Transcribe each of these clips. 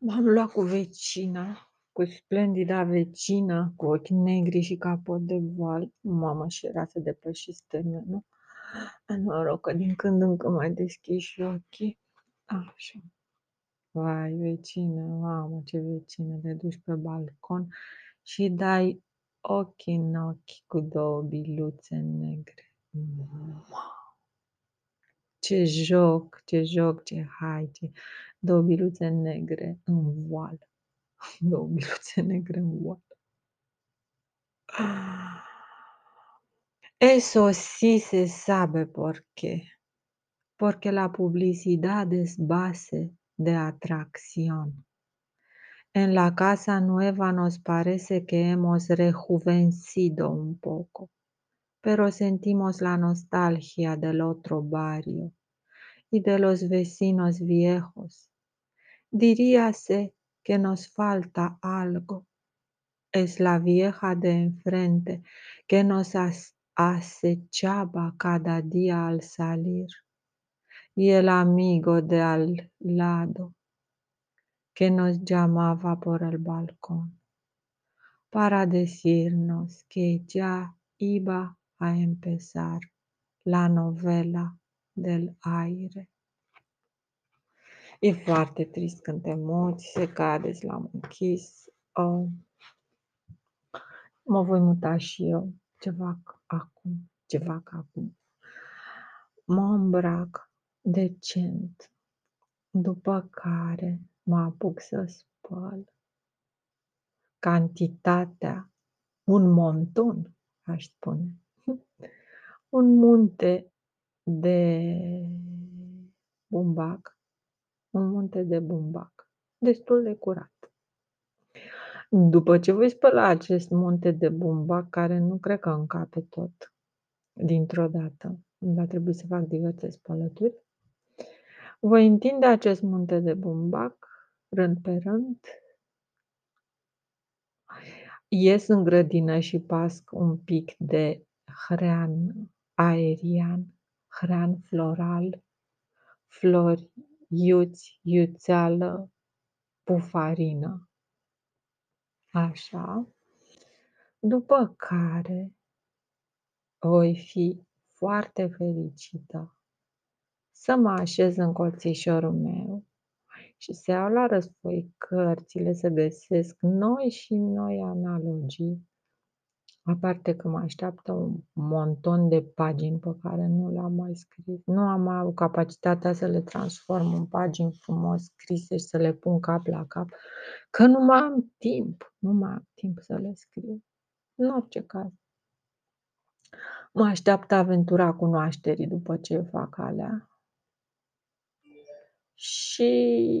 M-am luat cu vecina, cu splendida vecină, cu ochi negri și capot de voal. Mamă, și era să depășesc termenul. Noroc că din când în când mai deschid și ochii. Așa. Vai, vecină, mamă, ce vecină, te duci pe balcon și dai ochi în ochi cu două biluțe negre. Mamă! Ce joc, ce joc, ce hai, ce... Două biluțe negre în voal. Două biluțe negre în voal. Eso sí se sabe por qué. Porque la publicidad es base de atracción. En la casa nueva nos parece que hemos rejuvencido un poco, pero sentimos la nostalgia del otro barrio y de los vecinos viejos. Diríase que nos falta algo. Es la vieja de enfrente que nos acechaba cada día al salir y el amigo de al lado que nos llamaba por el balcón para decirnos que ya iba a empezar la novela del aire. E foarte trist când te muți, se cade, l-am închis. Uh, mă voi muta și eu. Ce fac acum? Ce fac acum? Mă îmbrac decent, după care mă apuc să spăl. Cantitatea, un monton, aș spune. Un munte de bumbac, un munte de bumbac, destul de curat. După ce voi spăla acest munte de bumbac, care nu cred că încape tot dintr-o dată, va trebui să fac diverse spălături, voi întinde acest munte de bumbac rând pe rând, ies în grădină și pasc un pic de hrean aerian, hrean floral, flori, iuți, iuțeală, pufarină. Așa. După care voi fi foarte fericită să mă așez în colțișorul meu și să iau la răsfoi cărțile, să găsesc noi și noi analogii, aparte că mă așteaptă un monton de pagini pe care nu le-am mai scris. Nu am mai avut capacitatea să le transform în pagini frumos scrise și să le pun cap la cap, că nu mai am timp, nu mai am timp să le scriu. În orice caz. Mă așteaptă aventura cunoașterii după ce fac alea. Și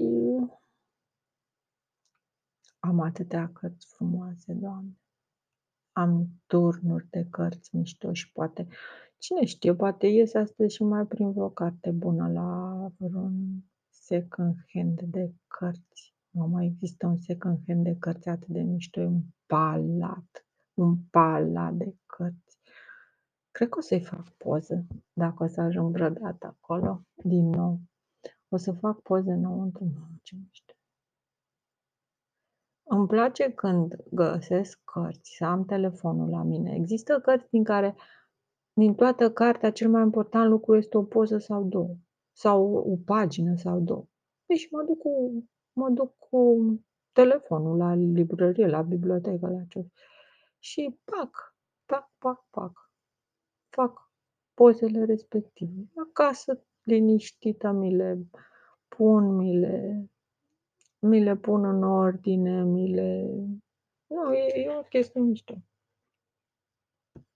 am atâtea cărți frumoase, Doamne. Am turnuri de cărți mișto și poate, cine știe, poate ies astăzi și mai prin vreo carte bună la vreun second hand de cărți. Nu mai există un second hand de cărți atât de mișto, e un palat, un palat de cărți. Cred că o să-i fac poză, dacă o să ajung vreodată acolo, din nou. O să fac poze înăuntru, mamă, ce mișto. Îmi place când găsesc cărți, să am telefonul la mine. Există cărți din care, din toată cartea, cel mai important lucru este o poză sau două, sau o pagină sau două. Deci mă duc cu, mă duc cu telefonul la librărie, la bibliotecă, la ce și pac, pac, pac, pac, fac pozele respective. Acasă liniștită mi le pun, mi le, mi le pun în ordine, mi le... Nu, e, e o chestie mișto.